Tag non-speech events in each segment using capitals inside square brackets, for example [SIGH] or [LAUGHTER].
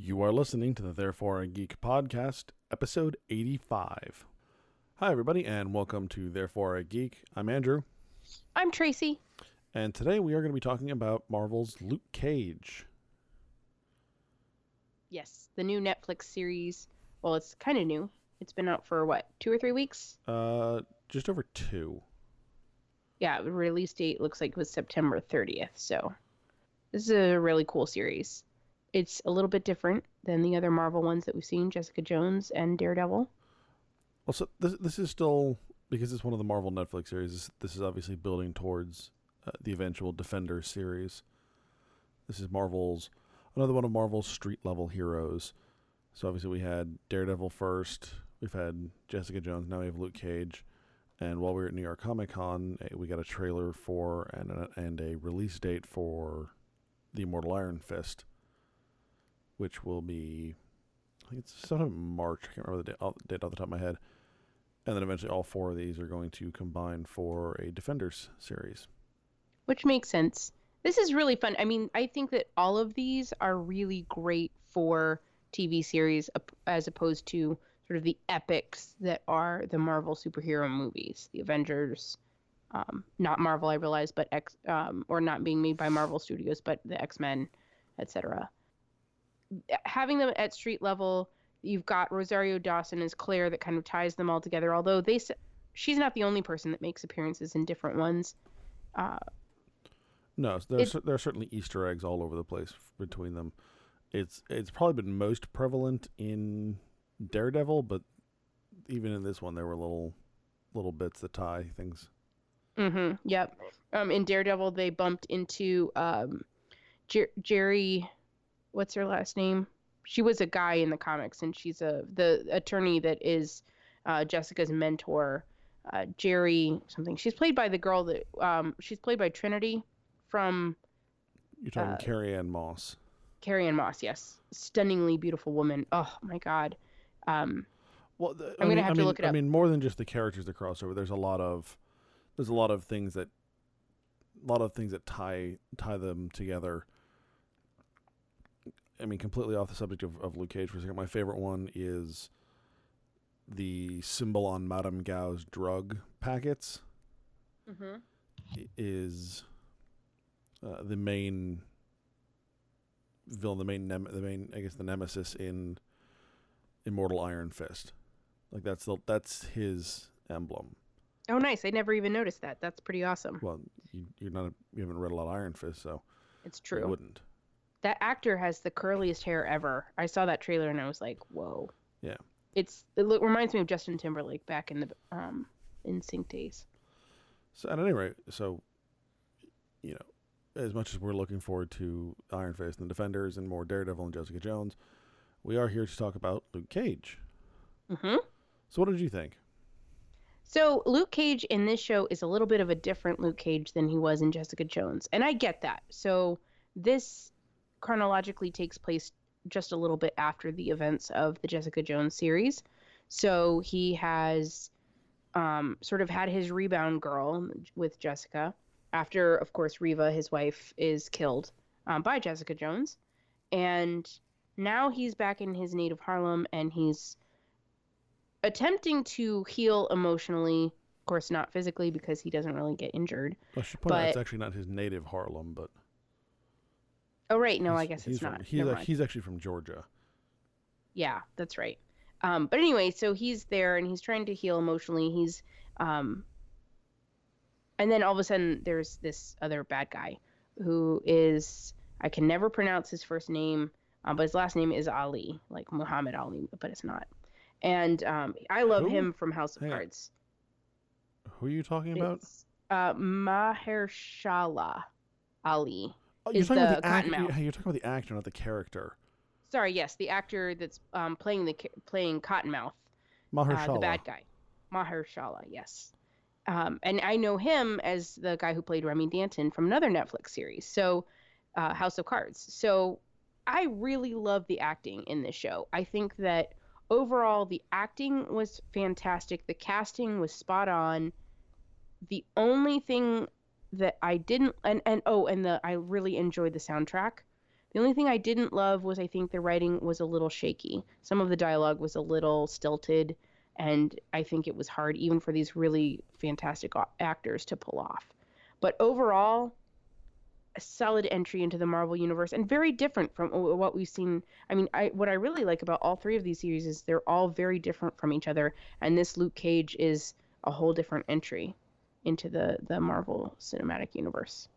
You are listening to the Therefore I Geek podcast, episode 85. Hi, everybody, and welcome to Therefore I Geek. I'm Andrew, I'm Tracy. and today we are going to be talking about Marvel's Luke Cage. Yes, the new Netflix series. Well, it's kind of new. It's been out for what, two or three weeks? Uh, just over two. Yeah, the release date looks like it was September 30th. So, this is a really cool series. It's a little bit different than the other Marvel ones that we've seen Jessica Jones and Daredevil. Well, so this, this is still, because it's one of the Marvel Netflix series, this, is obviously building towards uh, the eventual Defender series. This is Marvel's, another one of Marvel's street level heroes. So obviously we had Daredevil first, we've had Jessica Jones, now we have Luke Cage. And while we were at New York Comic Con, eh, we got a trailer for and a, and a release date for the Immortal Iron Fist, which will be, I think it's sometime in March. I can't remember the date, off- date off the top of my head. And then eventually all four of these are going to combine for a Defenders series. which makes sense. This is really fun. I mean, I think that all of these are really great for TV series as opposed to sort of the epics that are the Marvel superhero movies, the Avengers, um, not Marvel, I realize, but X, um, or not being made by Marvel Studios, but the X Men, etc. Having them at street level, you've got Rosario Dawson as Claire that kind of ties them all together. Although they, she's not the only person that makes appearances in different ones. Uh, No, there's, It- there are certainly Easter eggs all over the place between them. It's it's probably been most prevalent in Daredevil, but even in this one, there were little little bits that tie things. Mm-hmm. Yep. Um, in Daredevil, they bumped into um, Jer- Jeri. What's her last name? She was a guy in the comics, and she's a the attorney that is uh, Jessica's mentor, uh, Jeri something. She's played by the girl that um, she's played by Trinity from You're talking Uh, Carrie Ann Moss. Carrie Ann Moss. Yes, stunningly beautiful woman. Oh my God. Um, Well, the, I'm I gonna mean, have I to mean, look it up. I mean, more than just the characters that cross over. There's a lot of there's a lot of things that a lot of things that tie tie them together. I mean, completely off the subject of, of Luke Cage for a second. My favorite one is the symbol on Madame Gao's drug packets Mm-hmm. is uh, the main villain, the main nem- the main I guess the nemesis in Immortal Iron Fist. Like that's the that's his emblem. Oh, nice. I never even noticed that. That's pretty awesome. Well, you, you're not a, you haven't read a lot of Iron Fist, so It's you true. wouldn't. That actor has the curliest hair ever. I saw that trailer and I was like, whoa. Yeah. It's it lo- reminds me of Justin Timberlake back in the um NSYNC days. So at any rate, so you know, as much as we're looking forward to Iron Fist and the Defenders and more Daredevil and Jessica Jones, we are here to talk about Luke Cage. hmm So what did you think? So Luke Cage in this show is a little bit of a different Luke Cage than he was in Jessica Jones, and I get that. So this chronologically takes place just a little bit after the events of the Jessica Jones series. So he has um, sort of had his rebound girl with Jessica after, of course, Reva, his wife, is killed um, by Jessica Jones, and now he's back in his native Harlem and he's attempting to heal emotionally. Of course, not physically because he doesn't really get injured. I should point out it's actually not his native Harlem, but Oh, right. No, I he's- guess he's it's from, not. He's mind. he's actually from Georgia. Yeah, that's right. Um, but anyway, so he's there and he's trying to heal emotionally. He's, um, and then all of a sudden there's this other bad guy who is I can never pronounce his first name, um, but his last name is Ali, like Muhammad Ali, but it's not. And um, I love Who? him from House of Hang on. Cards. Who are you talking about? It's uh, Mahershala Ali. Oh, you're talking about the actor. You're talking about the actor, not the character. Sorry, yes, the actor that's um, playing the playing Cottonmouth. Mahershala. uh, the bad guy, Mahershala. Yes, um, and I know him as the guy who played Remy Danton from another Netflix series, so uh, House of Cards. So I really love the acting in this show. I think that overall the acting was fantastic. The casting was spot on. The only thing that I didn't and and oh and the I really enjoyed the soundtrack. The only thing I didn't love was I think the writing was a little shaky. Some of the dialogue was a little stilted, and I think it was hard even for these really fantastic actors to pull off. But overall, a solid entry into the Marvel universe and very different from what we've seen. I mean, I what I really like about all three of these series is they're all very different from each other, and this Luke Cage is a whole different entry into the the Marvel Cinematic Universe.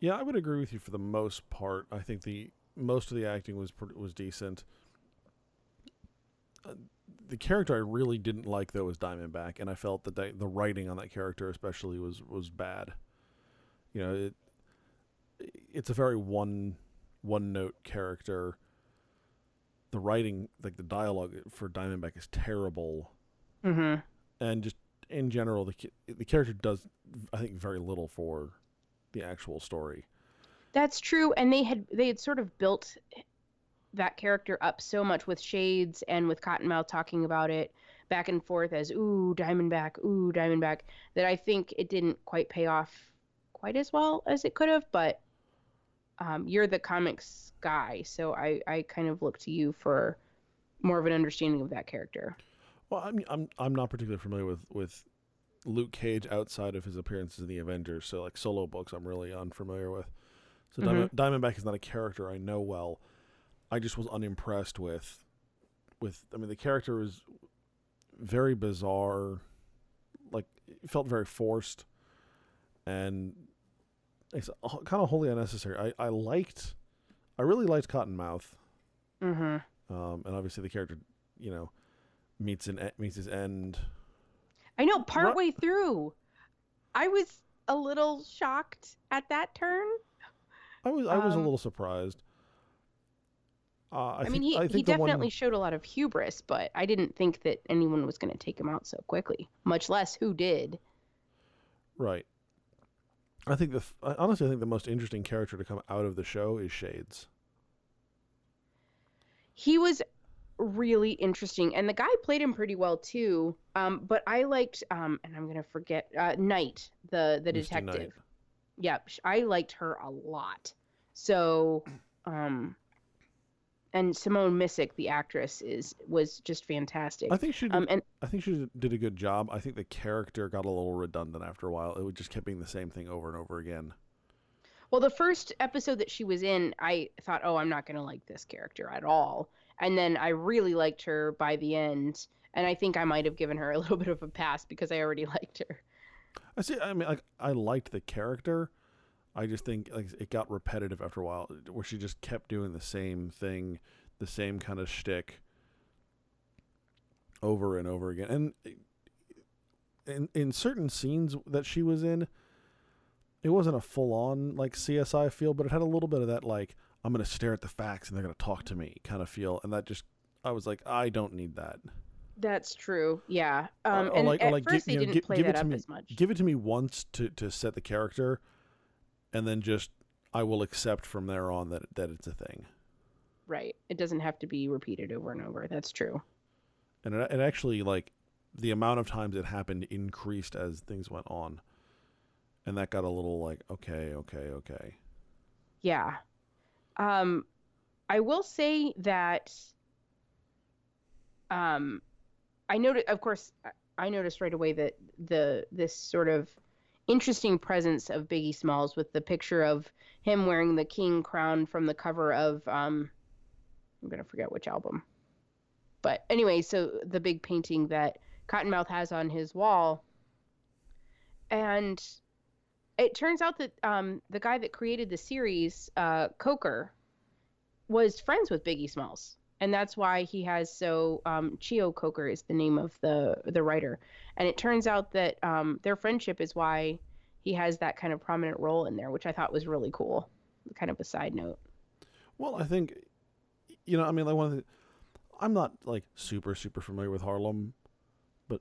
Yeah, I would agree with you for the most part. I think the most of the acting was was decent. Uh, the character I really didn't like though was Diamondback, and I felt that the, the writing on that character especially was was bad. You know, it it's a very one one note character. The writing, like the dialogue for Diamondback, is terrible, mm-hmm. and just in general, the the character does, I think, very little for the actual story. That's true, and they had they had sort of built that character up so much with Shades and with Cottonmouth talking about it back and forth as ooh Diamondback, ooh Diamondback, that I think it didn't quite pay off quite as well as it could have. But um, you're the comics guy, so I I kind of look to you for more of an understanding of that character. Well, I'm I'm I'm not particularly familiar with with Luke Cage outside of his appearances in the Avengers. So like solo books, I'm really unfamiliar with. So mm-hmm. Diamondback is not a character I know well. I just was unimpressed with, with. I mean, the character is very bizarre. Like it felt very forced, and it's kind of wholly unnecessary. I I liked, I really liked Cottonmouth. Mm-hmm. Um, and obviously the character, you know, meets an meets his end I know partway what? through, I was a little shocked at that turn. I was I was um, a little surprised. Uh, I, I think, mean, he, I he definitely one... showed a lot of hubris, but I didn't think that anyone was going to take him out so quickly, much less who did. Right. I think the honestly, I think the most interesting character to come out of the show is Shades. He was really interesting, and the guy played him pretty well too. Um, but I liked, um, and I'm gonna forget, uh, Knight, the the detective. Knight. Yep, I liked her a lot. So, um, and Simone Missick, the actress, is was just fantastic. I think she did, um, and I think she did a good job. I think the character got a little redundant after a while. It just kept being the same thing over and over again. Well, the first episode that she was in, I thought, oh, I'm not going to like this character at all and then I really liked her by the end, and I think I might have given her a [LAUGHS] little bit of a pass because I already [LAUGHS] liked her. I see. I mean, like I liked the character. I just think like it got repetitive after a while, where she just kept doing the same thing, the same kind of shtick over and over again. And in in certain scenes that she was in, it wasn't a full on like CSI feel, but it had a little bit of that like I'm going to stare at the facts and they're going to talk to me kind of feel. And that just, I was like, I don't need that. That's true. Yeah. Um, or, and like, at like, first give, they didn't know, play that up me, as much. Give it to me once to, to set the character, and then just I will accept from there on that that it's a thing. Right. It doesn't have to be repeated over and over. That's true. And it, it actually like the amount of times it happened increased as things went on, and that got a little like okay, okay, okay. Yeah. Um, I will say that um, I noticed, of course, I noticed right away that the this sort of interesting presence of Biggie Smalls with the picture of him wearing the king crown from the cover of um, I'm gonna forget which album, but anyway, so the big painting that Cottonmouth has on his wall, and it turns out that um, the guy that created the series, uh, Coker, was friends with Biggie Smalls, and that's why he has so. Um, Cheo Coker is the name of the the writer, and it turns out that um, their friendship is why he has that kind of prominent role in there, which I thought was really cool. Kind of a side note. Well, I think, you know, I mean, like one of the, I'm not like super super familiar with Harlem, but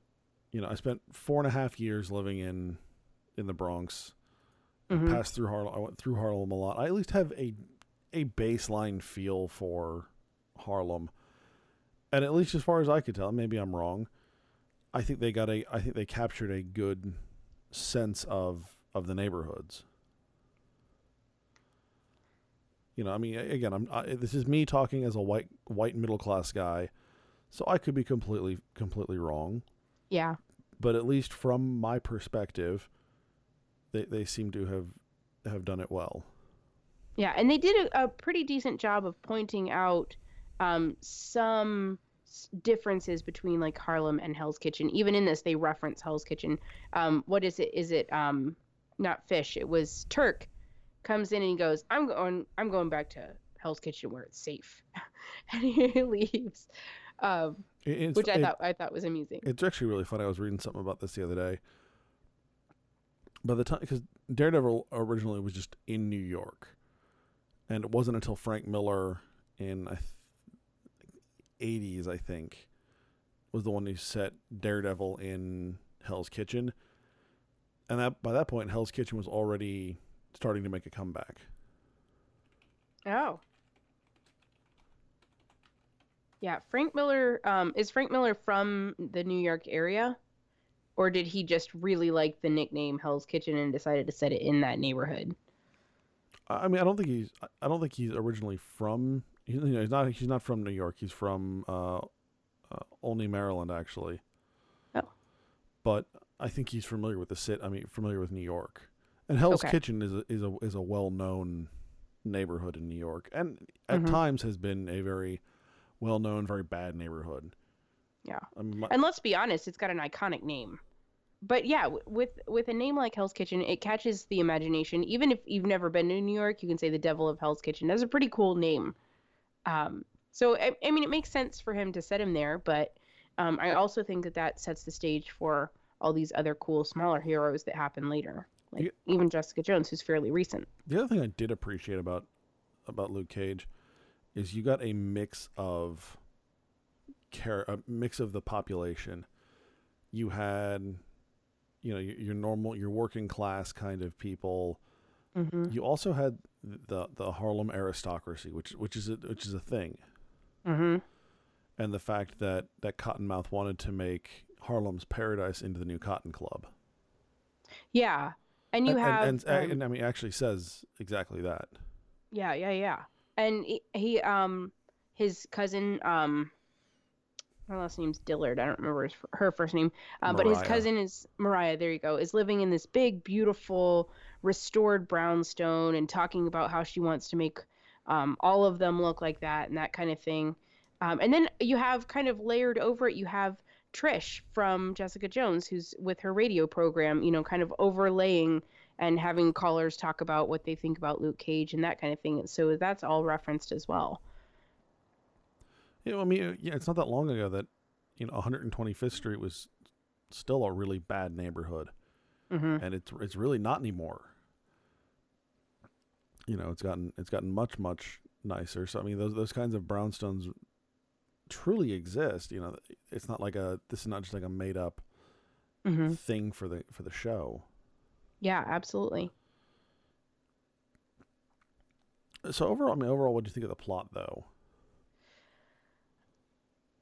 you know, I spent four and a half years living in in the Bronx mm-hmm. passed through Harlem. I went through Harlem a lot. I at least have a a baseline feel for Harlem, and at least as far as I could tell, maybe I'm wrong. I think they got a. I think they captured a good sense of of the neighborhoods. You know, I mean, again, I'm I, this is me talking as a white white middle class guy, so I could be completely completely wrong. Yeah. But at least from my perspective, they they seem to have have done it well. Yeah, and they did a, a pretty decent job of pointing out um, some differences between like Harlem and Hell's Kitchen. Even in this, they reference Hell's Kitchen. Um, what is it? Is it um, not fish? It was Turk comes in and he goes, "I'm going. I'm going back to Hell's Kitchen where it's safe," [LAUGHS] and he [LAUGHS] leaves. Um, which I it, thought I thought was amusing. It's actually really funny. I was reading something about this the other day. By the time, because Daredevil originally was just in New York, and it wasn't until Frank Miller in 80s, I think, was the one who set Daredevil in Hell's Kitchen. And that by that point, Hell's Kitchen was already starting to make a comeback. Oh. Yeah, Frank Miller um, is Frank Miller from the New York area, or did he just really like the nickname Hell's Kitchen and decided to set it in that neighborhood? I mean, I don't think he's. I don't think he's originally from. You know, he's not. He's not from New York. He's from uh, uh, Olney, Maryland, actually. Oh. But I think he's familiar with the sit. I mean, familiar with New York. And Hell's okay. Kitchen is a, is a is a well known neighborhood in New York, and at mm-hmm. times has been a very well known, very bad neighborhood. Yeah. I mean, my, and let's be honest, it's got an iconic name but yeah, with with a name like Hell's Kitchen, it catches the imagination. Even if you've never been to New York, you can say the Devil of Hell's Kitchen. That's a pretty cool name. Um, so I, I, mean, it makes sense for him to set him there, but um, I also think that that sets the stage for all these other cool smaller heroes that happen later, like yeah. even Jessica Jones, who's fairly recent. The other thing I did appreciate about about Luke Cage is you got a mix of care, a mix of the population. You had you know your, your normal your working class kind of people. Mm-hmm. You also had the the Harlem aristocracy, which which is a, which is a thing. Mm-hmm. And the fact that that Cottonmouth wanted to make Harlem's Paradise into the new Cotton Club. Yeah, and you and, have and, and, um, and, I mean actually says exactly that. Yeah, yeah, yeah. And he, he um his cousin um her last name's Dillard. I don't remember his, her first name, uh, but his cousin is Mariah. There you go. Is living in this big, beautiful, restored brownstone and talking about how she wants to make um, all of them look like that and that kind of thing. Um, and then you have kind of layered over it. You have Trish from Jessica Jones, who's with her radio program. You know, kind of overlaying and having callers talk about what they think about Luke Cage and that kind of thing. So that's all referenced as well. You know, I mean, yeah, it's not that long ago that you know 125th Street was still a really bad neighborhood, mm-hmm. and it's it's really not anymore. You know, it's gotten it's gotten much much nicer. So I mean, those those kinds of brownstones truly exist. You know, it's not like a this is not just like a made up mm-hmm. thing for the for the show. Yeah, absolutely. So overall, I mean, overall, what do you think of the plot, though?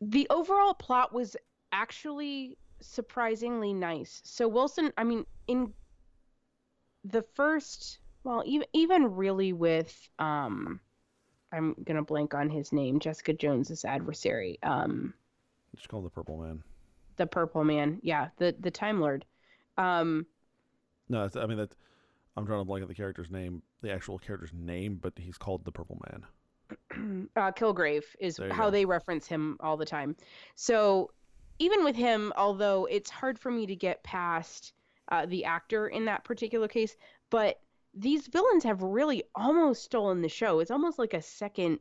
The overall plot was actually surprisingly nice. So Wilson, I mean, in the first, well, even even really with um, I'm gonna blank on his name, Jessica Jones's adversary. Um, just call the Purple Man. The Purple Man, yeah, the the Time Lord. Um, no, I mean that. I'm trying to blank on the character's name, the actual character's name, but he's called the Purple Man. Uh, Kilgrave is how go. they reference him all the time. So even with him, although it's hard for me to get past uh, the actor in that particular case, but these villains have really almost stolen the show. It's almost like a second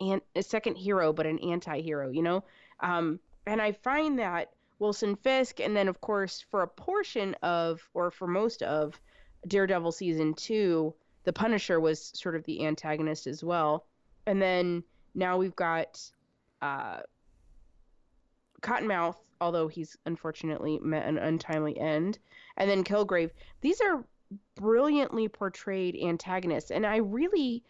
and a second hero, but an anti-hero, you know. Um, and I find that Wilson Fisk, and then of course for a portion of, or for most of, Daredevil season two, the Punisher was sort of the antagonist as well and then now we've got uh, Cottonmouth, although he's unfortunately met an untimely end, and then Kilgrave. These are brilliantly portrayed antagonists, and I really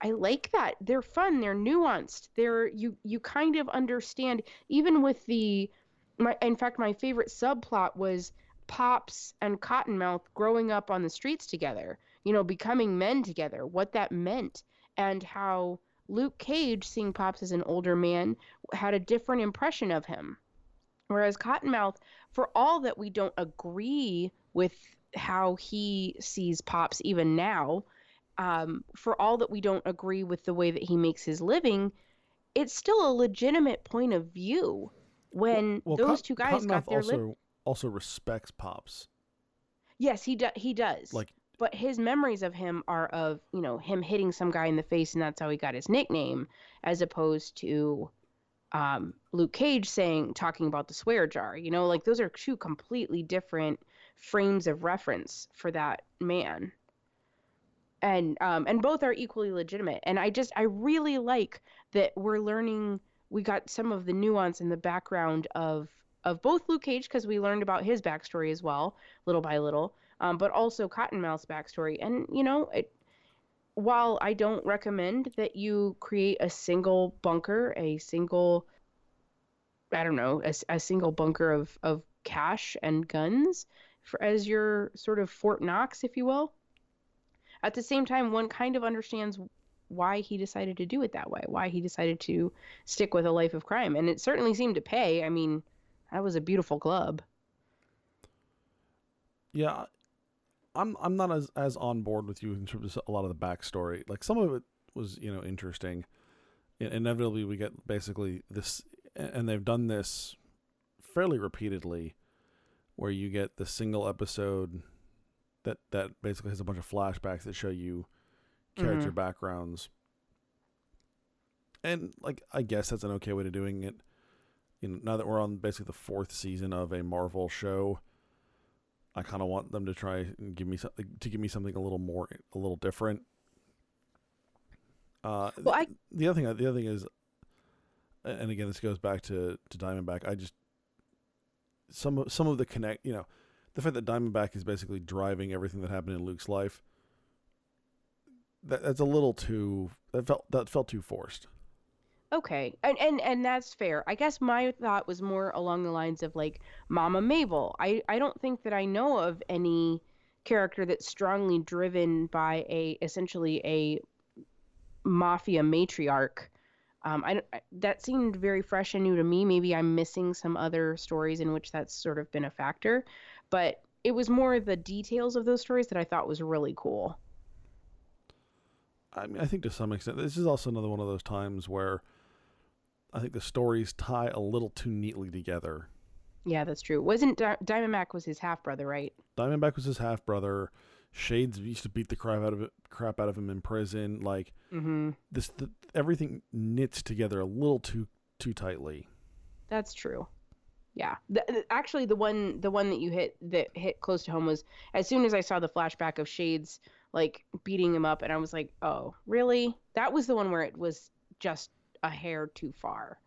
I like that. They're fun. They're nuanced. They're you you kind of understand even with the my in fact my favorite subplot was Pops and Cottonmouth growing up on the streets together. You know, becoming men together. What that meant and how Luke Cage, seeing Pops as an older man, had a different impression of him. Whereas Cottonmouth, for all that we don't agree with how he sees Pops even now, um, for all that we don't agree with the way that he makes his living, it's still a legitimate point of view when Well, those Cot- two guys got their also also respects Pops. Yes, he does. He does. Like but his memories of him are of you know him hitting some guy in the face and that's how he got his nickname as opposed to um, luke cage saying talking about the swear jar you know like those are two completely different frames of reference for that man. And um, and both are equally legitimate. And i just i really like that we're learning we got some of the nuance in the background of of both luke cage because we learned about his backstory as well little by little um, but also Cottonmouth's backstory. And you know, it, while I don't recommend that you create a single bunker, a single, I don't know, a, a single bunker of of cash and guns for as your sort of Fort Knox, if you will. At the same time, one kind of understands why he decided to do it that way, why he decided to stick with a life of crime, and it certainly seemed to pay. I mean, that was a beautiful club. Yeah, I'm I'm not as as on board with you in terms of a lot of the backstory. Like some of it was you know interesting. In- Inevitably, we get basically this, and they've done this fairly repeatedly, where you get the single episode that that basically has a bunch of flashbacks that show you character mm-hmm. backgrounds. And like I guess that's an okay way to doing it. You know, now that we're on basically the fourth season of a Marvel show, I kind of want them to try and give me something to give me something a little more, a little different. Uh, Well, I- the other thing, the other thing is, and again, this goes back to to Diamondback. I just some of some of the connect, you know, the fact that Diamondback is basically driving everything that happened in Luke's life. That that's a little too that felt that felt too forced. Okay, and and and that's fair. I guess my thought was more along the lines of like Mama Mabel. I I don't think that I know of any character that's strongly driven by a essentially a mafia matriarch. Um, I, I that seemed very fresh and new to me. Maybe I'm missing some other stories in which that's sort of been a factor, but it was more the details of those stories that I thought was really cool. I mean, I think to some extent, this is also another one of those times where I think the stories tie a little too neatly together. Yeah, that's true. Wasn't Di- Diamondback was his half brother, right? Diamondback was his half brother. Shades used to beat the crap out of it, crap out of him in prison. Like Mm-hmm. this, the, everything knits together a little too too tightly. That's true. Yeah. The, actually, the one the one that you hit that hit close to home was as soon as I saw the flashback of Shades like beating him up, and I was like, oh, really? That was the one where it was just a hair too far.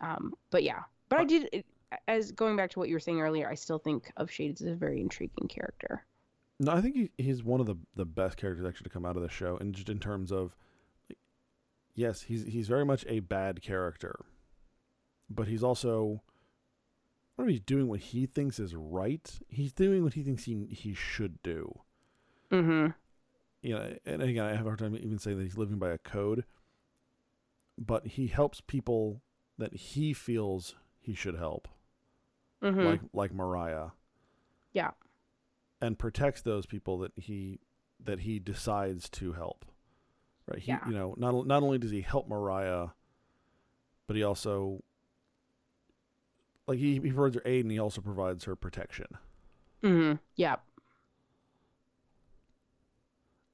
Um, but yeah. But I did. It, as going back to what you were saying earlier, I still think of Shades as a very intriguing character. No, I think he, he's one of the the best characters actually to come out of the show, and just in terms of, yes, he's he's very much a bad character, but he's also, I don't know, he's doing what he thinks is right. He's doing what he thinks he he should do. Mm-hmm. You know, and again, I have a hard time even saying that he's living by a code, but he helps people that he feels he should help, Mm-hmm. like like Mariah. Yeah. and protects those people that he that he decides to help. Right? He, Yeah. you know, not not only does he help Mariah, but he also like he, he provides her aid and he also provides her protection. mm-hmm. Yeah.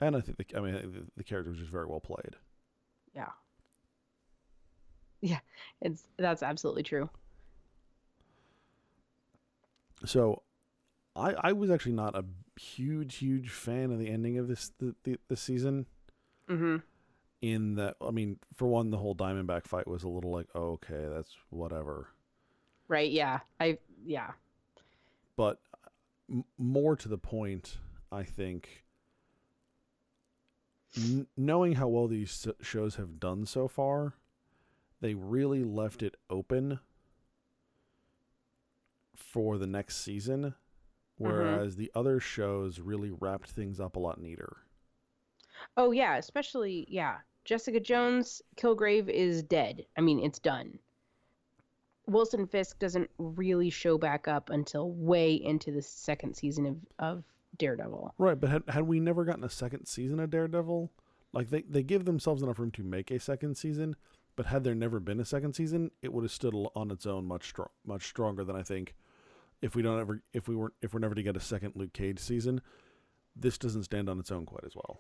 And I think the I mean the, the character was just very well played. Yeah. Yeah. It's that's absolutely true. So I I was actually not a huge huge fan of the ending of this the, the this season Mm-hmm. in that I mean for one the whole Diamondback fight was a little like oh, okay that's whatever. Right. Yeah. I. Yeah. but m- more to the point, I think, n- knowing how well these shows have done so far, they really left it open for the next season, mm-hmm. whereas the other shows really wrapped things up a lot neater. Oh yeah, especially yeah. Jessica Jones, Kilgrave is dead. I mean, it's done. Wilson Fisk doesn't really show back up until way into the second season of, of Daredevil. Right, but had, had we never gotten a second season of Daredevil, like they, they give themselves enough room to make a second season, but had there never been a second season, it would have stood on its own much strong, much stronger than I think if we don't ever if we weren't if we're never to get a second Luke Cage season, this doesn't stand on its own quite as well.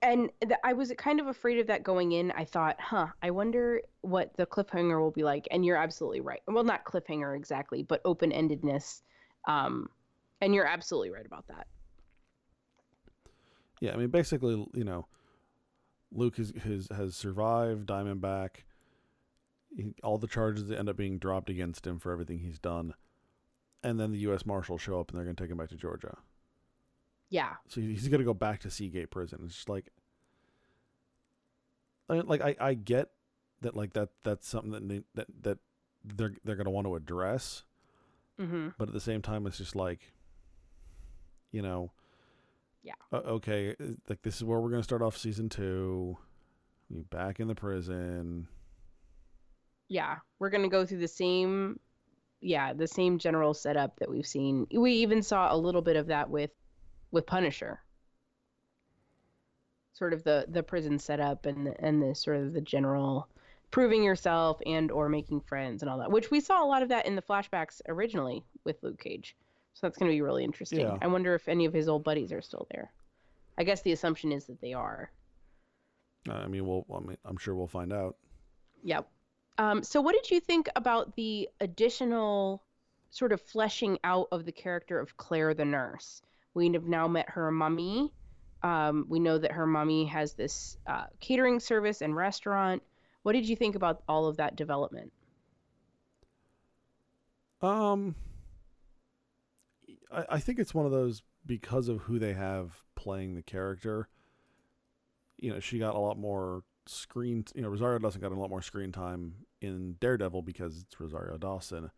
And th- I was kind of afraid of that going in. I thought, huh, I wonder what the cliffhanger will be like. And you're absolutely right. Well, not cliffhanger exactly, but open endedness. Um, and you're absolutely right about that. Yeah, I mean, basically, you know, Luke has has, has survived Diamondback. He, all the charges end up being dropped against him for everything he's done, and then the U.S. Marshals show up and they're going to take him back to Georgia. Yeah. So he's going to go back to Seagate Prison. It's just like, I mean, like I, I get that like that that's something that they, that that they're they're going to want to address, mm-hmm. but at the same time, it's just like, you know, yeah. Uh, okay, like this is where we're going to start off season two. You back in the prison. Yeah, we're going to go through the same, yeah, the same general setup that we've seen. We even saw a little bit of that with, with Punisher. Sort of the the prison setup and the, and the sort of the general proving yourself and or making friends and all that, which we saw a lot of that in the flashbacks originally with Luke Cage. So that's going to be really interesting. Yeah. I wonder if any of his old buddies are still there. I guess the assumption is that they are. Uh, I mean, we'll. I mean, I'm sure we'll find out. Yep. Um, so, what did you think about the additional sort of fleshing out of the character of Claire the nurse? We have now met her mummy. Um, we know that her mummy has this uh, catering service and restaurant. What did you think about all of that development? Um, I, I think it's one of those because of who they have playing the character. You know, she got a lot more screen. You know, Rosario Dawson got a lot more screen time in Daredevil because it's Rosario Dawson,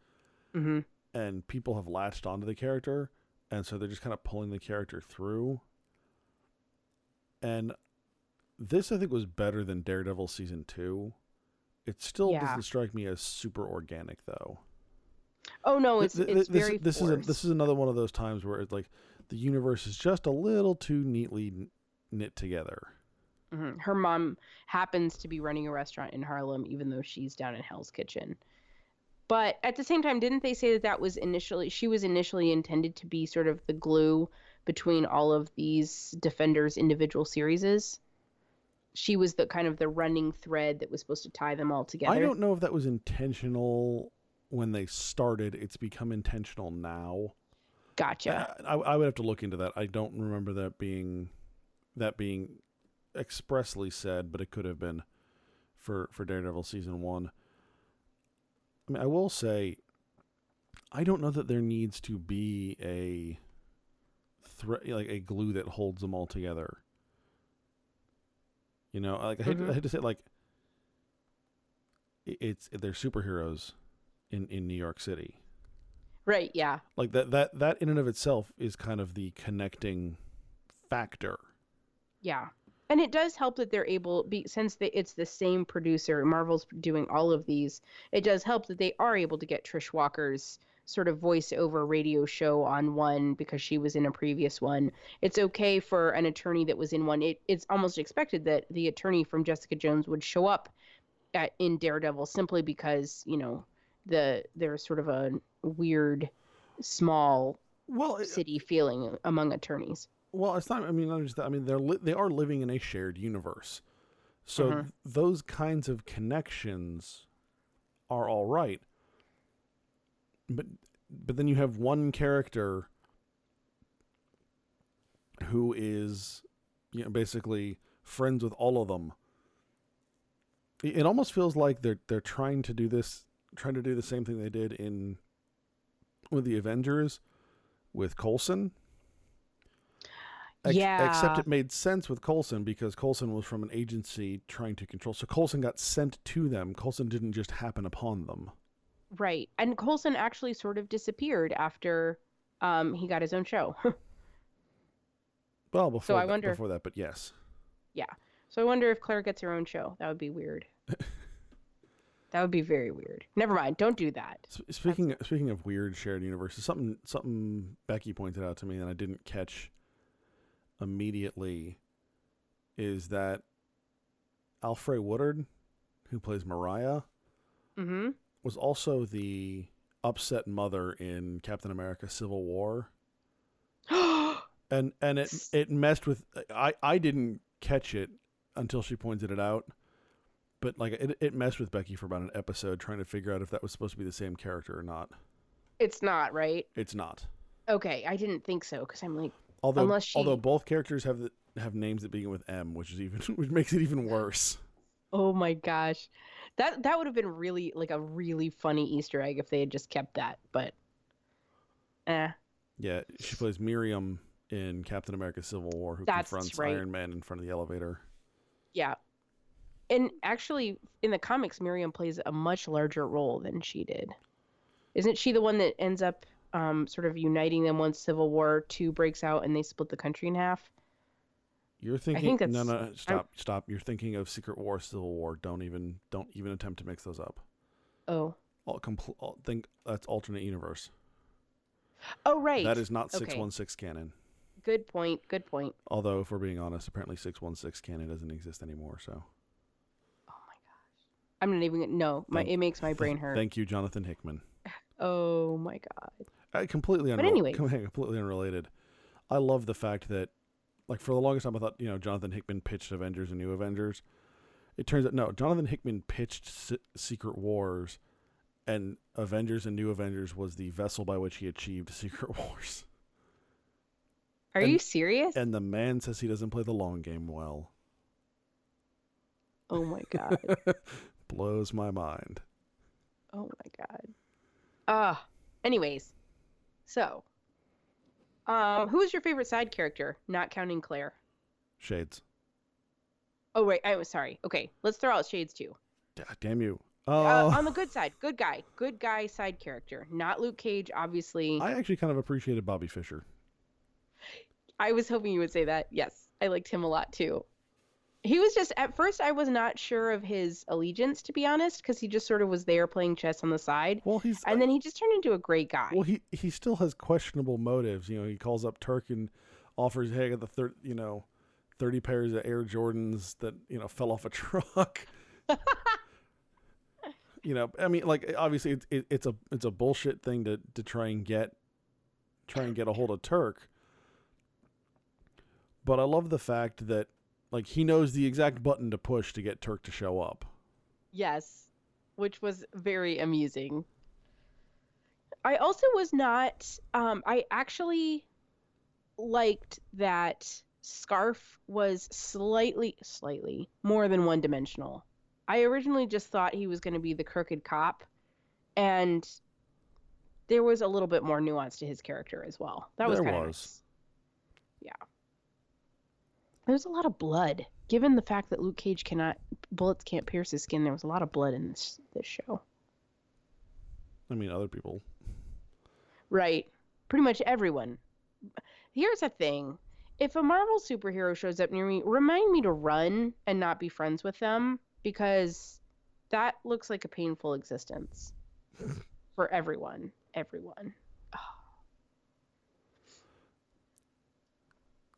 Mm-hmm. and people have latched onto the character, and so they're just kind of pulling the character through. And this, I think, was better than Daredevil season two. It still Yeah. doesn't strike me as super organic, though. Oh no, it's it's this, very this is a, this is another one of those times where it's like the universe is just a little too neatly kn- knit together. Mhm. Her mom happens to be running a restaurant in Harlem, even though she's down in Hell's Kitchen. But at the same time, didn't they say that that was initially she was initially intended to be sort of the glue between all of these Defenders individual series? She was the kind of the running thread that was supposed to tie them all together. I don't know if that was intentional when they started. It's become intentional now. Gotcha. I, I would have to look into that. I don't remember that being that being expressly said, but it could have been for for Daredevil season one. I mean, I will say, I don't know that there needs to be a threat like a glue that holds them all together. You know, like I hate, I Mhm. hate to say, it, like it's they're superheroes in in New York City right. Yeah. like that that that in and of itself is kind of the connecting factor Yeah. And it does help that they're able, be, since they, it's the same producer, Marvel's doing all of these, it does help that they are able to get Trish Walker's sort of voiceover radio show on one because she was in a previous one. It's okay for an attorney that was in one. It, it's almost expected that the attorney from Jessica Jones would show up at, in Daredevil simply because, you know, the there's sort of a weird, small well city feeling among attorneys. Well it's not i mean not just that i mean they're li- they are living in a shared universe. So th- those kinds of connections are all right. But but then you have one character who is you know basically friends with all of them. It, it almost feels like they're they're trying to do this trying to do the same thing they did in with the Avengers with Coulson. Ex- Yeah. Except it made sense with Coulson because Coulson was from an agency trying to control. So Coulson got sent to them. Coulson didn't just happen upon them. Right. And Coulson actually sort of disappeared after um, he got his own show. [LAUGHS] Well, before I that, wonder- before that, but yes. Yeah. So I wonder if Claire gets her own show. That would be weird. [LAUGHS] that would be very weird. Never mind. Don't do that. S- Speaking speaking of weird shared universes, something something Becky pointed out to me and I didn't catch immediately is that Alfred Woodard, who plays Mariah, Mm-hmm. was also the upset mother in Captain America: Civil War, [GASPS] and and it it messed with I I didn't catch it until she pointed it out. But like it, it messed with Becky for about an episode trying to figure out if that was supposed to be the same character or not. it's not right. It's not. Okay, I didn't think so because I'm like, Although she- although both characters have the, have names that begin with M, which is even [LAUGHS] which makes it even worse. oh my gosh, that that would have been really like a really funny Easter egg if they had just kept that. But, eh, Yeah, she plays Miriam in Captain America: Civil War, who That's confronts right. Iron Man in front of the elevator. yeah. And actually, in the comics, Miriam plays a much larger role than she did. Isn't she the one that ends up um, sort of uniting them once Civil War Two breaks out and they split the country in half? You're thinking think no, no, stop, stop. You're thinking of Secret War, Civil War. Don't even, don't even attempt to mix those up. Oh, All, compl- all, think that's alternate universe. oh right. That is not six one six canon. Good point. Good point. Although, if we're being honest, apparently six one six canon doesn't exist anymore. So, Oh my gosh. I'm not even. gonna- No, my Thank- it makes my [LAUGHS] brain hurt. thank you, Jonathan Hickman. [LAUGHS] Oh my god. Uh, completely But unrelated. anyways. [LAUGHS] completely unrelated. I love the fact that, like, for the longest time, I thought you know Jonathan Hickman pitched Avengers and New Avengers. It turns out no, Jonathan Hickman pitched Se- Secret Wars, and Avengers and New Avengers was the vessel by which he achieved [LAUGHS] Secret Wars. Are And- you serious? And the man says he doesn't play the long game well. oh my [LAUGHS] god. Blows my mind. Oh my god. Ah. anyways, so, um, who is your favorite side character? Not counting Claire. Shades. Oh wait, I was sorry. Okay, let's throw out Shades too. God damn you. Uh, Uh, on the good side, good guy, good guy side character, not Luke Cage. Obviously, I actually kind of appreciated Bobby Fischer. I was hoping you would say that. Yes, I liked him a lot too. He was just at first I was not sure of his allegiance to be honest because he just sort of was there playing chess on the side, Well, he's and then he just turned into a great guy. Well, he he still has questionable motives. You know, he calls up Turk and offers, "Hey, I got the third, you know, thirty pairs of Air Jordans that you know fell off a [LAUGHS] truck." you know, I mean, like obviously it's it, it's a it's a bullshit thing to to try and get try and get a hold of Turk. But I love the fact that like he knows the exact button to push to get Turk to show up. Yes, which was very amusing. I also was not. Um, I actually liked that Scarfe was slightly, slightly more than one dimensional. I originally just thought he was going to be the crooked cop, and there was a little bit more nuance to his character as well. That was There was. nice. Yeah. There's a lot of blood. Given the fact that Luke Cage cannot bullets can't pierce his skin, there was a lot of blood in this this show. I mean, other people. Right. Pretty much everyone. Here's a thing. If a Marvel superhero shows up near me, remind me to run and not be friends with them because that looks like a painful existence [LAUGHS] for everyone. Everyone.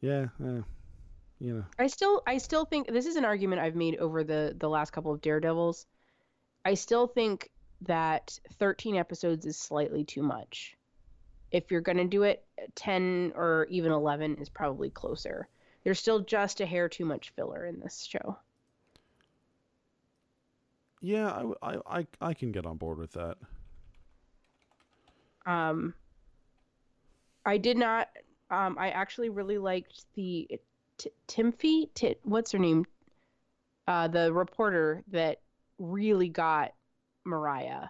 Yeah, eh, you know. I still I still think this is an argument I've made over the the last couple of Daredevils. I still think that 13 episodes is slightly too much. If you're going to do it 10 or even 11 is probably closer. There's still just a hair too much filler in this show. Yeah, I, I, I, can get on board with that. Um I did not um I actually really liked the T- T- what's her name? Uh the reporter that really got Mariah,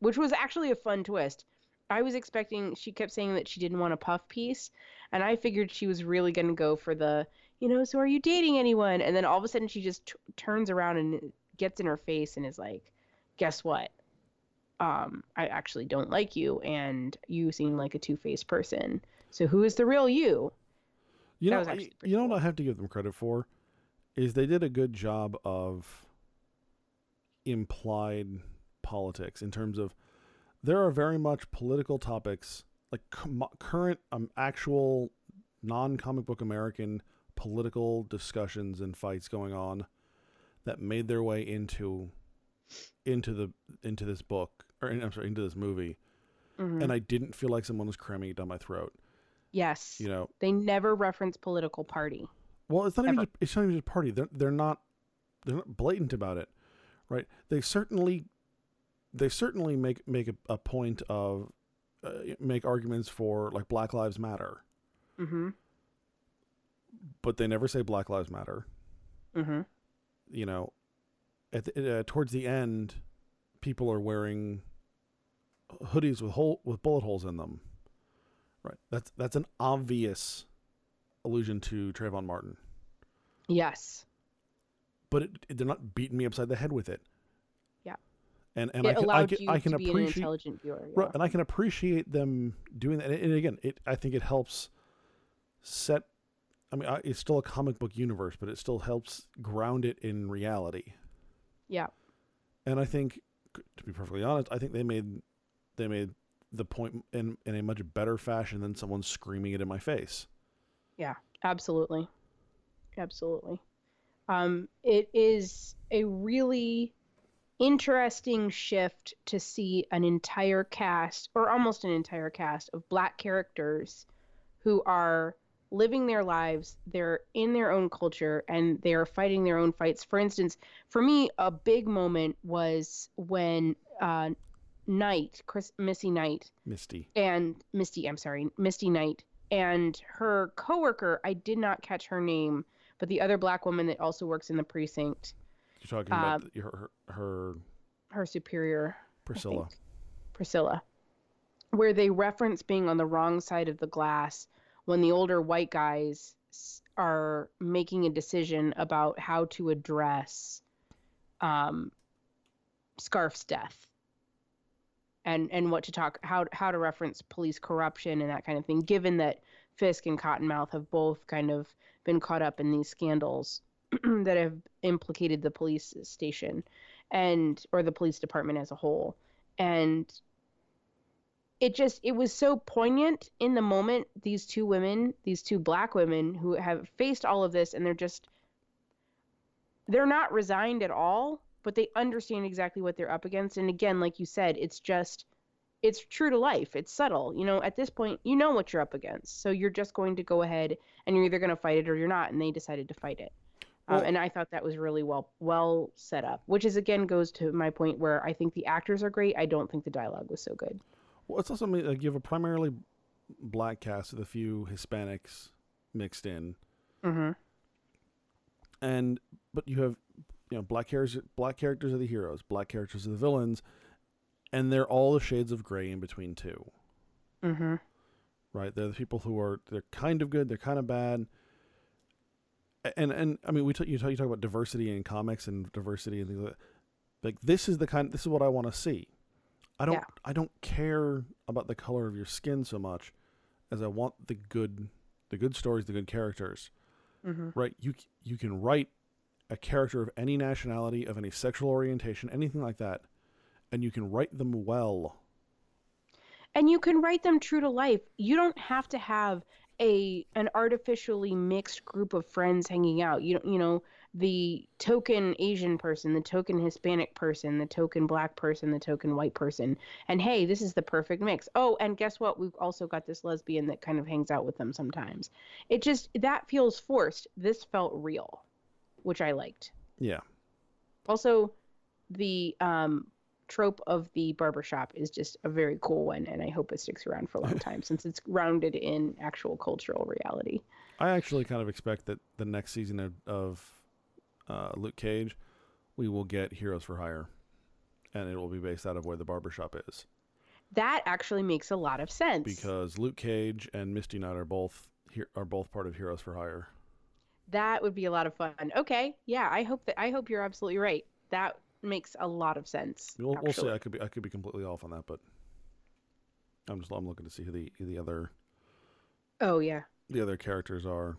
which was actually a fun twist. I was expecting she kept saying that she didn't want a puff piece, and I figured she was really going to go for the, you know, so are you dating anyone? And then all of a sudden she just t- turns around and gets in her face and is like, "Guess what? Um, I actually don't like you, and you seem like a two-faced person. So who is the real you?" You know, was actually pretty you know cool. what I have to give them credit for is they did a good job of implied politics in terms of there are very much political topics like com- current um, actual non-comic book American political discussions and fights going on that made their way into into the into this book or I'm sorry into this movie Mhm. and I didn't feel like someone was cramming it down my throat yes. you know They never reference political party. Well, it's not even just, it's not even just party. They're they're not they're not blatant about it, right? They certainly they certainly make make a, a point of uh, make arguments for like Black Lives Matter, Mm-hmm. but they never say Black Lives Matter. Mm-hmm. You know, at the, uh, towards the end, people are wearing hoodies with hole with bullet holes in them. Right. That's that's an obvious allusion to Trayvon Martin. Yes. but it, it- they're not beating me upside the head with it. Yeah. And and it I can, I can, I can an appreciate intelligent viewer. right, and I can appreciate them doing that. And, and again, it I think it helps set. I mean, I, it's still a comic book universe, but it still helps ground it in reality. Yeah. And I think, to be perfectly honest, I think they made they made the point in in a much better fashion than someone screaming it in my face. Yeah, absolutely. Absolutely. Um, it is a really interesting shift to see an entire cast, or almost an entire cast, of black characters who are living their lives. They're in their own culture and they're fighting their own fights. For instance, for me, a big moment was when uh, Knight, Chris, Missy Knight, Misty, and Misty, I'm sorry, Misty Knight. And her coworker, I did not catch her name, but the other black woman that also works in the precinct, you're talking about Um, the- her, her her her superior, Priscilla. Priscilla, where they reference being on the wrong side of the glass when the older white guys are making a decision about how to address um, Scarfe's death and and what to talk how how to reference police corruption and that kind of thing given that Fisk and Cottonmouth have both kind of been caught up in these scandals [CLEARS THROAT] that have implicated the police station and or the police department as a whole. And it just it was so poignant in the moment these two women these two black women who have faced all of this and they're just they're not resigned at all but they understand exactly what they're up against. And again like you said it's just it's true to life. It's subtle. You know at this point you know what you're up against. So you're just going to go ahead and you're either going to fight it or you're not. And they decided to fight it. Um, and i thought that was really well well set up which is again goes to my point where i think the actors are great. I don't think the dialogue was so good. Well, it's also like you have a primarily black cast with a few Hispanics mixed in, mm-hmm. and but you have you know black characters. Black characters are the heroes. Black characters are the villains, and they're all the shades of gray in between too. Mm-hmm. Right? They're the people who are they're kind of good. They're kind of bad. And and I mean we talk, you talk you talk about diversity in comics and diversity and things like that. Like this is the kind this is what I want to see. I don't Yeah. I don't care about the color of your skin so much as I want the good the good stories, the good characters. Mm-hmm. Right? You you can write a character of any nationality, of any sexual orientation, anything like that, and you can write them well. and you can write them true to life. You don't have to have a an artificially mixed group of friends hanging out. You you know the token asian person the token hispanic person the token black person the token white person. And hey this is the perfect mix. Oh and guess what? We've also got this lesbian that kind of hangs out with them sometimes. It just that feels forced. This felt real which i liked Yeah. also the um trope of the barbershop is just a very cool one and i hope it sticks around for a long [LAUGHS] time since it's grounded in actual cultural reality I actually kind of expect that the next season of, of uh, Luke Cage, we will get Heroes for Hire, and it will be based out of where the barbershop is. that actually makes a lot of sense Because Luke Cage and Misty Knight are both he- are both part of Heroes for Hire. That would be a lot of fun okay yeah i hope that i hope you're absolutely right that makes a lot of sense We'll, we'll see. I could be I could be completely off on that, but I'm just I'm looking to see who the who the other oh yeah the other characters are.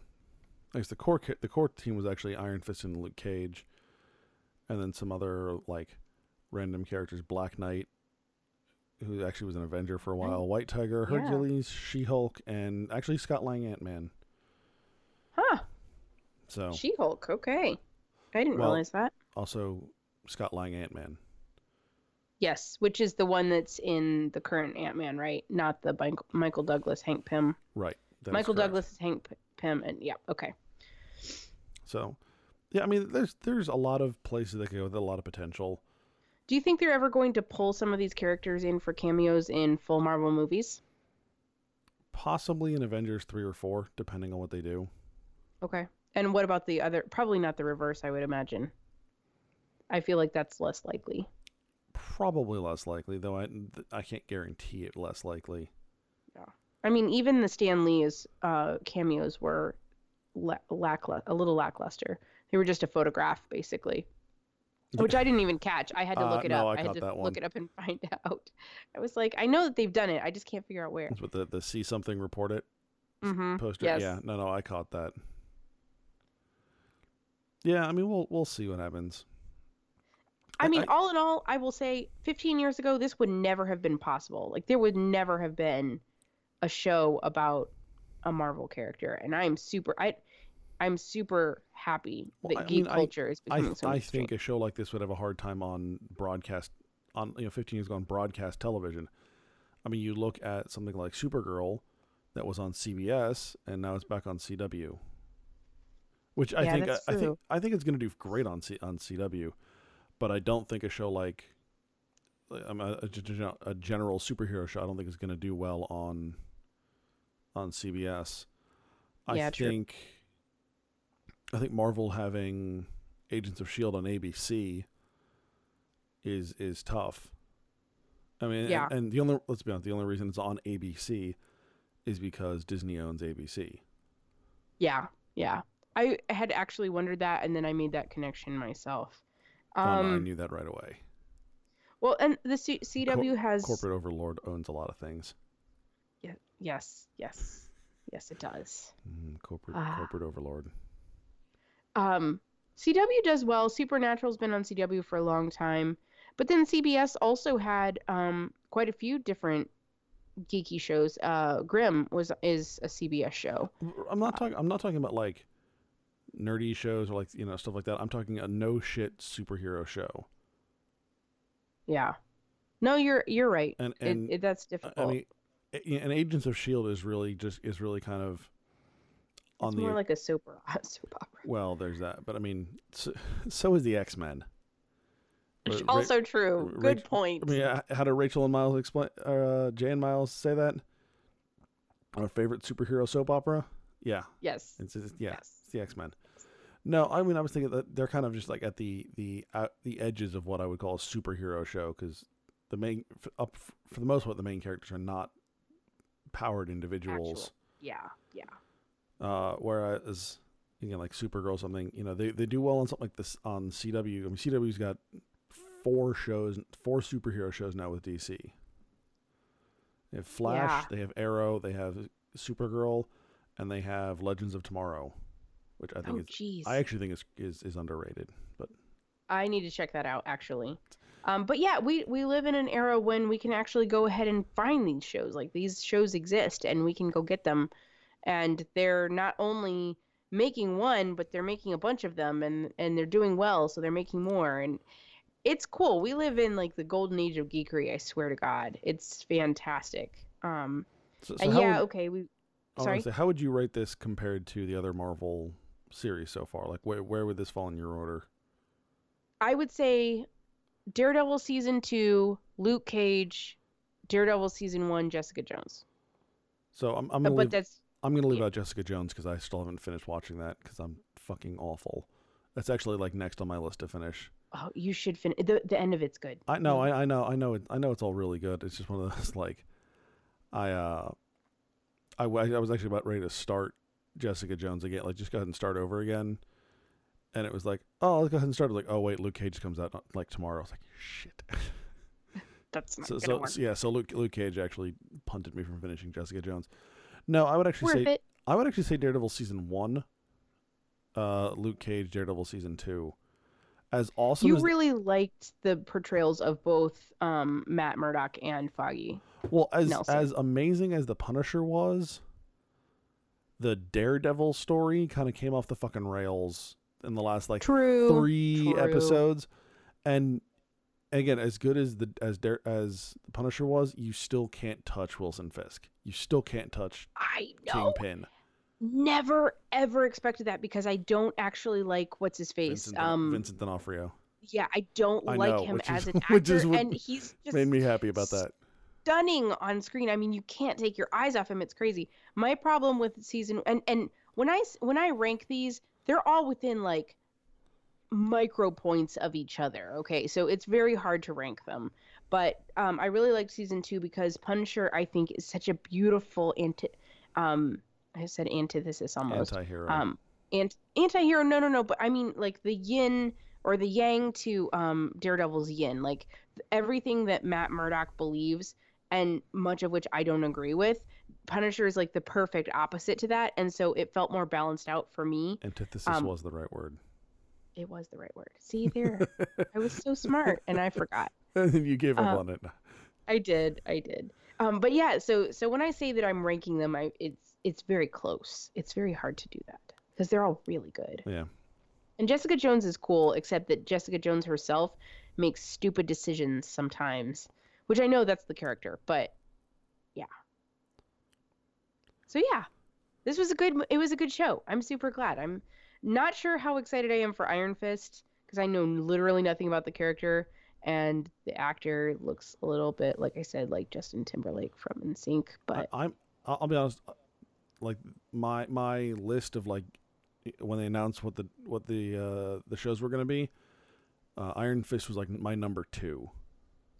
I guess the core the core team was actually Iron Fist and Luke Cage, and then some other like random characters, Black Knight, who actually was an Avenger for a oh, while, White Tiger, Yeah. Hercules, She Hulk, and actually Scott Lang Ant Man. Huh. So She Hulk. Okay. I didn't Well- realize that. also Scott Lang Ant Man. Yes, which is the one that's in the current Ant Man, right? Not the Michael, Michael Douglas, Hank Pym. Right. Michael correct. Douglas is Hank Pym, and yeah, okay. So, yeah, I mean, there's there's a lot of places that could go with a lot of potential. Do you think they're ever going to pull some of these characters in for cameos in full Marvel movies? Possibly in Avengers three or four, depending on what they do. Okay. And what about the other? Probably not the reverse, I would imagine. I feel like that's less likely. Probably less likely, though. I I can't guarantee it less likely. Yeah. I mean, even the Stan Lee's uh, cameos were la- lacklu- a little lackluster. They were just a photograph, basically, which I didn't even catch. I had to [LAUGHS] Uh, look it no, up. I had caught to that one. look it up and [LAUGHS] find out. I was like, I know that they've done it. I just can't figure out where. That's what the the see something report it Mm-hmm. poster. Yes. Yeah, no, no, I caught that. Yeah, I mean, we'll we'll see what happens. I I- mean, I- all in all, I will say 15 years ago, this would never have been possible. Like, there would never have been a show about a Marvel character. And I'm super, I, I'm super happy Well, that I geek mean, I- culture is I becoming so I think a show like this would have a hard time on broadcast on you know 15 years ago on broadcast television. I mean, you look at something like Supergirl that was on CBS and now it's back on CW. Which I Yeah, think I, I think. I think it's going to do great on C, on CW, but I don't think a show like like, um, a, a, gen- a general superhero show I don't think is going to do well on on CBS. I Yeah, true. think I think Marvel having Agents of Shield on ABC is is tough. I mean, Yeah. and, and the only let's be honest, the only reason it's on ABC is because Disney owns ABC. Yeah, yeah. I had actually wondered that, and then I made that connection myself. Um, I knew that right away. well, and the C- CW has Corporate overlord owns a lot of things. Yeah, yes, yes, yes, it does. Mm, corporate Ah. corporate overlord. Um, CW does well. Supernatural's been on CW for a long time, but then CBS also had um quite a few different geeky shows. Uh, Grimm was is a CBS show. I'm not talking. I'm not talking about like nerdy shows or like you know stuff like that. I'm talking a no shit superhero show. Yeah. No, you're you're right. And and it, that's I- difficult. I mean, and Agents of Shield is really just is really kind of on it's the more like a soap opera. [LAUGHS] Soap opera. well. There's that, but I mean, so, so is the X Men. Also true. Ra- Good Rach- point. I mean, how did Rachel and Miles explain? Uh, Jay and Miles say that? Our favorite superhero soap opera? Yeah, yes. it's, it's yeah, Yes. it's the X Men. No, I mean, I was thinking that they're kind of just like at the the the edges of what I would call a superhero show because the main f- up for the most part the main characters are not powered individuals. Yeah. Yeah. Uh, whereas again, like Supergirl, something you know they they do well on something like this on CW. I mean, CW's got four shows, four superhero shows now with DC. They have Flash, Yeah. they have Arrow, they have Supergirl, and they have Legends of Tomorrow, which I think Oh, is jeez. I actually think is is is underrated. But I need to check that out actually. Um, but yeah, we we live in an era when we can actually go ahead and find these shows. Like these shows exist, and we can go get them, and they're not only making one, but they're making a bunch of them, and and they're doing well, so they're making more, and it's cool. We live in like the golden age of geekery. I swear to God, it's fantastic. Um, so, so and yeah, would, okay, we sorry. say, how would you rate this compared to the other Marvel series so far? Like where where would this fall in your order? I would say Daredevil season two, Luke Cage, Daredevil season one, Jessica Jones. So I'm I'm Uh, gonna but leave, that's I'm gonna leave yeah. out Jessica Jones because I still haven't finished watching that because I'm fucking awful. That's actually like next on my list to finish. oh, you should finish. The the end of it's good. I know, I, I know, I know, it, I know it's all really good. It's just one of those [LAUGHS] like, I uh, I, w- I was actually about ready to start Jessica Jones again, like just go ahead and start over again, and it was like, oh, let's go ahead and start. Like, oh wait, Luke Cage comes out like tomorrow. I was like, shit. [LAUGHS] That's not so, so, work. yeah, so Luke Luke Cage actually punted me from finishing Jessica Jones. No, I would actually Worth say it. I would actually say Daredevil season one uh, Luke Cage Daredevil season two. As awesome you as really liked the portrayals of both um, Matt Murdock and Foggy. well as Nelson. as amazing as the Punisher was, the Daredevil story kind of came off the fucking rails in the last like True. three true. episodes, and again, as good as the as Dare, as the Punisher was, you still can't touch Wilson Fisk. You still can't touch I know. Kingpin. Never ever expected that because I don't actually like what's his face. Vincent, um, Vincent D'Onofrio yeah, I don't I like know, him as is- an [LAUGHS] which is actor, what and he's just made me happy about that. stunning on screen. I mean, you can't take your eyes off him. It's crazy. My problem with season and and when I when I rank these, they're all within like micro points of each other. Okay, so it's very hard to rank them. But um, I really liked season two because Punisher, I think, is such a beautiful anti. Um, I said antithesis almost. Anti-hero. Um, and anti-hero, no, no, no. But I mean, like the yin or the yang to um Daredevil's yin. Like everything that Matt Murdock believes, and much of which I don't agree with. Punisher is like the perfect opposite to that, and so it felt more balanced out for me. Antithesis um, was the right word. It was the right word. See there, I was so smart, and I forgot. and [LAUGHS] then you gave up uh, on it. I did, I did. Um, but yeah, so so when I say that I'm ranking them, I it's it's very close. It's very hard to do that because they're all really good. Yeah. And Jessica Jones is cool, except that Jessica Jones herself makes stupid decisions sometimes, which I know that's the character, but yeah. So yeah, this was a good. It was a good show. I'm super glad. I'm not sure how excited I am for Iron Fist because I know literally nothing about the character, and the actor looks a little bit like I said, like Justin Timberlake from NSYNC. But I, I'm. I'll I'll be honest. Like my my list of like when they announced what the what the uh, the shows were going to be, uh, Iron Fist was like my number two.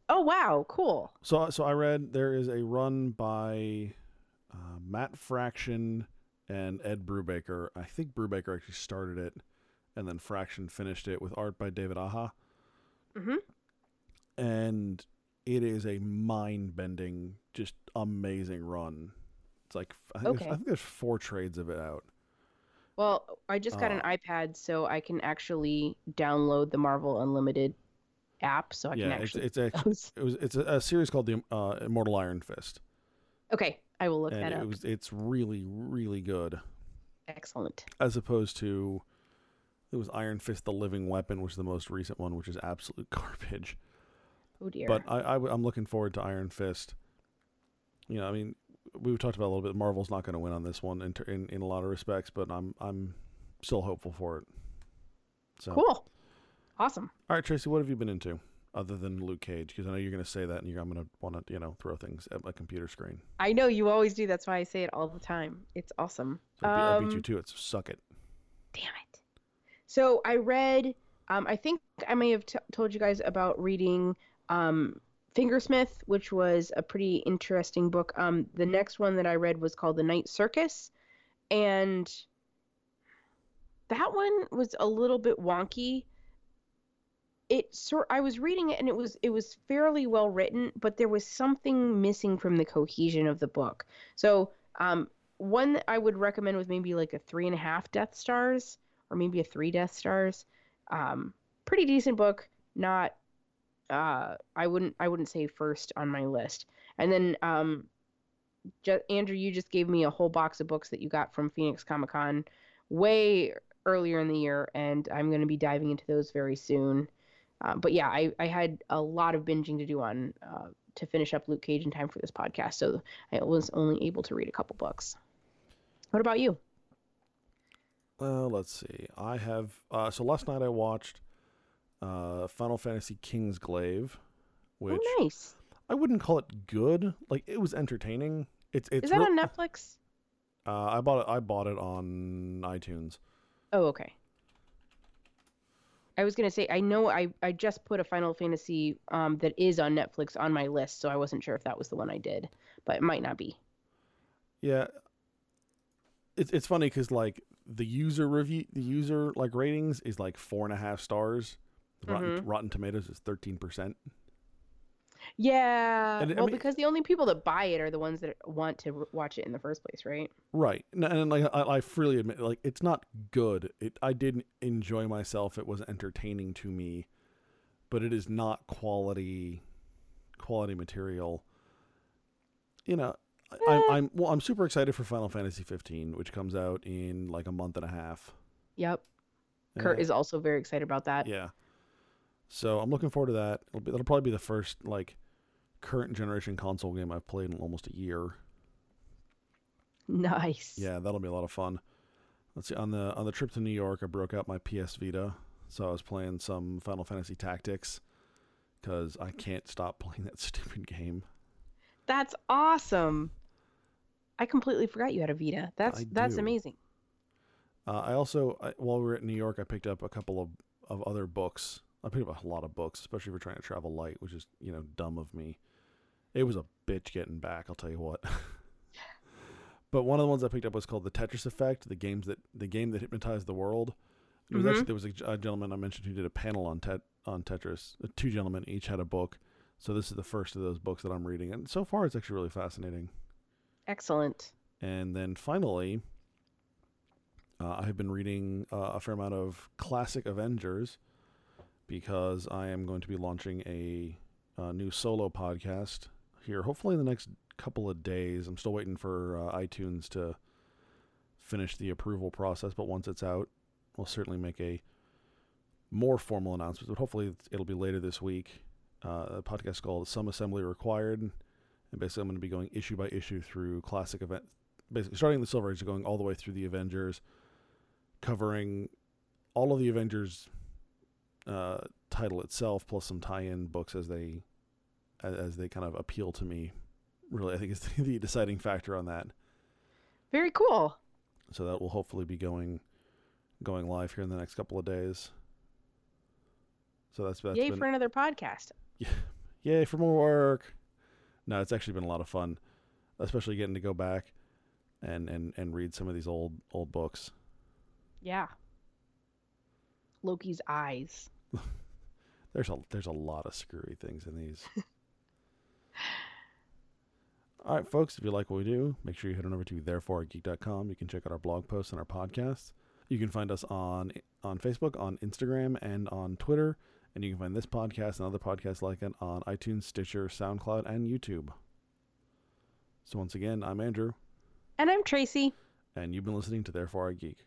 oh wow, cool. So so I read there is a run by uh, Matt Fraction and Ed Brubaker. I think Brubaker actually started it, and then Fraction finished it with art by David Aja. Mhm. And it is a mind bending, just amazing run. It's like I think, there's, Okay. I think there's four trades of it out. Well, I just got an Uh, iPad, so I can actually download the Marvel Unlimited app, so I yeah, can it's actually. it's [LAUGHS] a, it was it's a, a series called the uh, Immortal Iron Fist, okay, I will look and that it was it's really really good. Excellent. as opposed to it was Iron Fist: The Living Weapon, which is the most recent one, which is absolute [LAUGHS] garbage. Oh dear. But I, I am looking forward to Iron Fist. You know, I mean, we've talked about a little bit. Marvel's not going to win on this one in, in in a lot of respects, but I'm I'm still hopeful for it. So, cool. Awesome. all right, Tracy, what have you been into other than Luke Cage? Because I know you're going to say that, and you're, I'm going to want to you know throw things at my computer screen. I know you always do. That's why I say it all the time. It's awesome. So I, beat, I beat Um, you to it. So suck it. Damn it. So I read. Um, I think I may have t- told you guys about reading um, Fingersmith, which was a pretty interesting book. Um, the next one that I read was called The Night Circus, and that one was a little bit wonky. It sort I was reading it and it was it was fairly well written, but there was something missing from the cohesion of the book. So um, one that I would recommend was maybe like a three and a half Death Stars or maybe a three Death Stars. Um, pretty decent book. Not uh, I wouldn't I wouldn't say first on my list. And then um, ju- Andrew, you just gave me a whole box of books that you got from Phoenix Comic Con way earlier in the year, and I'm going to be diving into those very soon. Uh, but yeah, I, I had a lot of binging to do on uh, to finish up Luke Cage in time for this podcast, so I was only able to read a couple books. What about you? Well, let's see. I have uh, so last night I watched uh, Final Fantasy King's Glaive, which oh, nice. I wouldn't call it good. Like it was entertaining. It's it's Is that real- on Netflix? Uh, I bought it. I bought it on iTunes. Oh, okay. I was gonna say I know I I just put a Final Fantasy um that is on Netflix on my list, so I wasn't sure if that was the one I did, but it might not be. Yeah, it's it's funny because like the user review, the user like ratings is like four and a half stars. Rotten, Mhm. Rotten Tomatoes is thirteen percent. Yeah. And, I well, mean- because the only people that buy it are the ones that want to watch it in the first place, right? Right, and, and like I, I freely admit, like it's not good. It I didn't enjoy myself. It was entertaining to me, but it is not quality, quality material. You know, I, I'm, Eh. I'm well. I'm super excited for Final Fantasy 15, which comes out in like a month and a half. Yep. Kurt is also very excited about that. Yeah. So I'm looking forward to that. It'll, be, it'll probably be the first like current generation console game I've played in almost a year. Nice. Yeah, that'll be a lot of fun. Let's see. On the on the trip to New York, I broke out my PS Vita, so I was playing some Final Fantasy Tactics because I can't stop [LAUGHS] playing that stupid game. That's awesome. I completely forgot you had a Vita. That's that's amazing. Uh, I also, I, while we were at New York, I picked up a couple of, of other books. I picked up a lot of books, especially for trying to travel light, which is you know dumb of me. It was a bitch getting back. I'll tell you what. [LAUGHS] but one of the ones I picked up was called the Tetris Effect, the games that the game that hypnotized the world. It was Mhm. actually there was a gentleman I mentioned who did a panel on tet on Tetris. Uh, Two gentlemen each had a book, so this is the first of those books that I'm reading, and so far it's actually really fascinating. Excellent. And then finally, uh, I have been reading uh, a fair amount of classic Avengers because I am going to be launching a, uh new solo podcast here, hopefully in the next couple of days. I'm still waiting for uh, iTunes to finish the approval process, but once it's out, we'll certainly make a more formal announcement. But hopefully, it'll be later this week. Uh, a podcast called "Some Assembly Required," and basically, I'm going to be going issue by issue through classic event, basically starting the Silver Age, going all the way through the Avengers, covering all of the Avengers uh, title itself, plus some tie-in books as they as, they kind of appeal to me. Really, I think is [LAUGHS] the deciding factor on that. Very cool. So that will hopefully be going going live here in the next couple of days. So that's that's Yay been for another podcast. [LAUGHS] Yeah, yay for more work. No, it's actually been a lot of fun, especially getting to go back and and and read some of these old old books. Yeah. Loki's eyes. [LAUGHS] There's a there's a lot of screwy things in these. [LAUGHS] All right, folks, if you like what we do, make sure you head on over to thereforeigeek.com. You can check out our blog posts and our podcasts. You can find us on on Facebook, on Instagram, and on Twitter. And you can find this podcast and other podcasts like it on iTunes, Stitcher, SoundCloud, and YouTube. So once again, I'm Andrew, And I'm Tracy. and you've been listening to Therefore I Geek.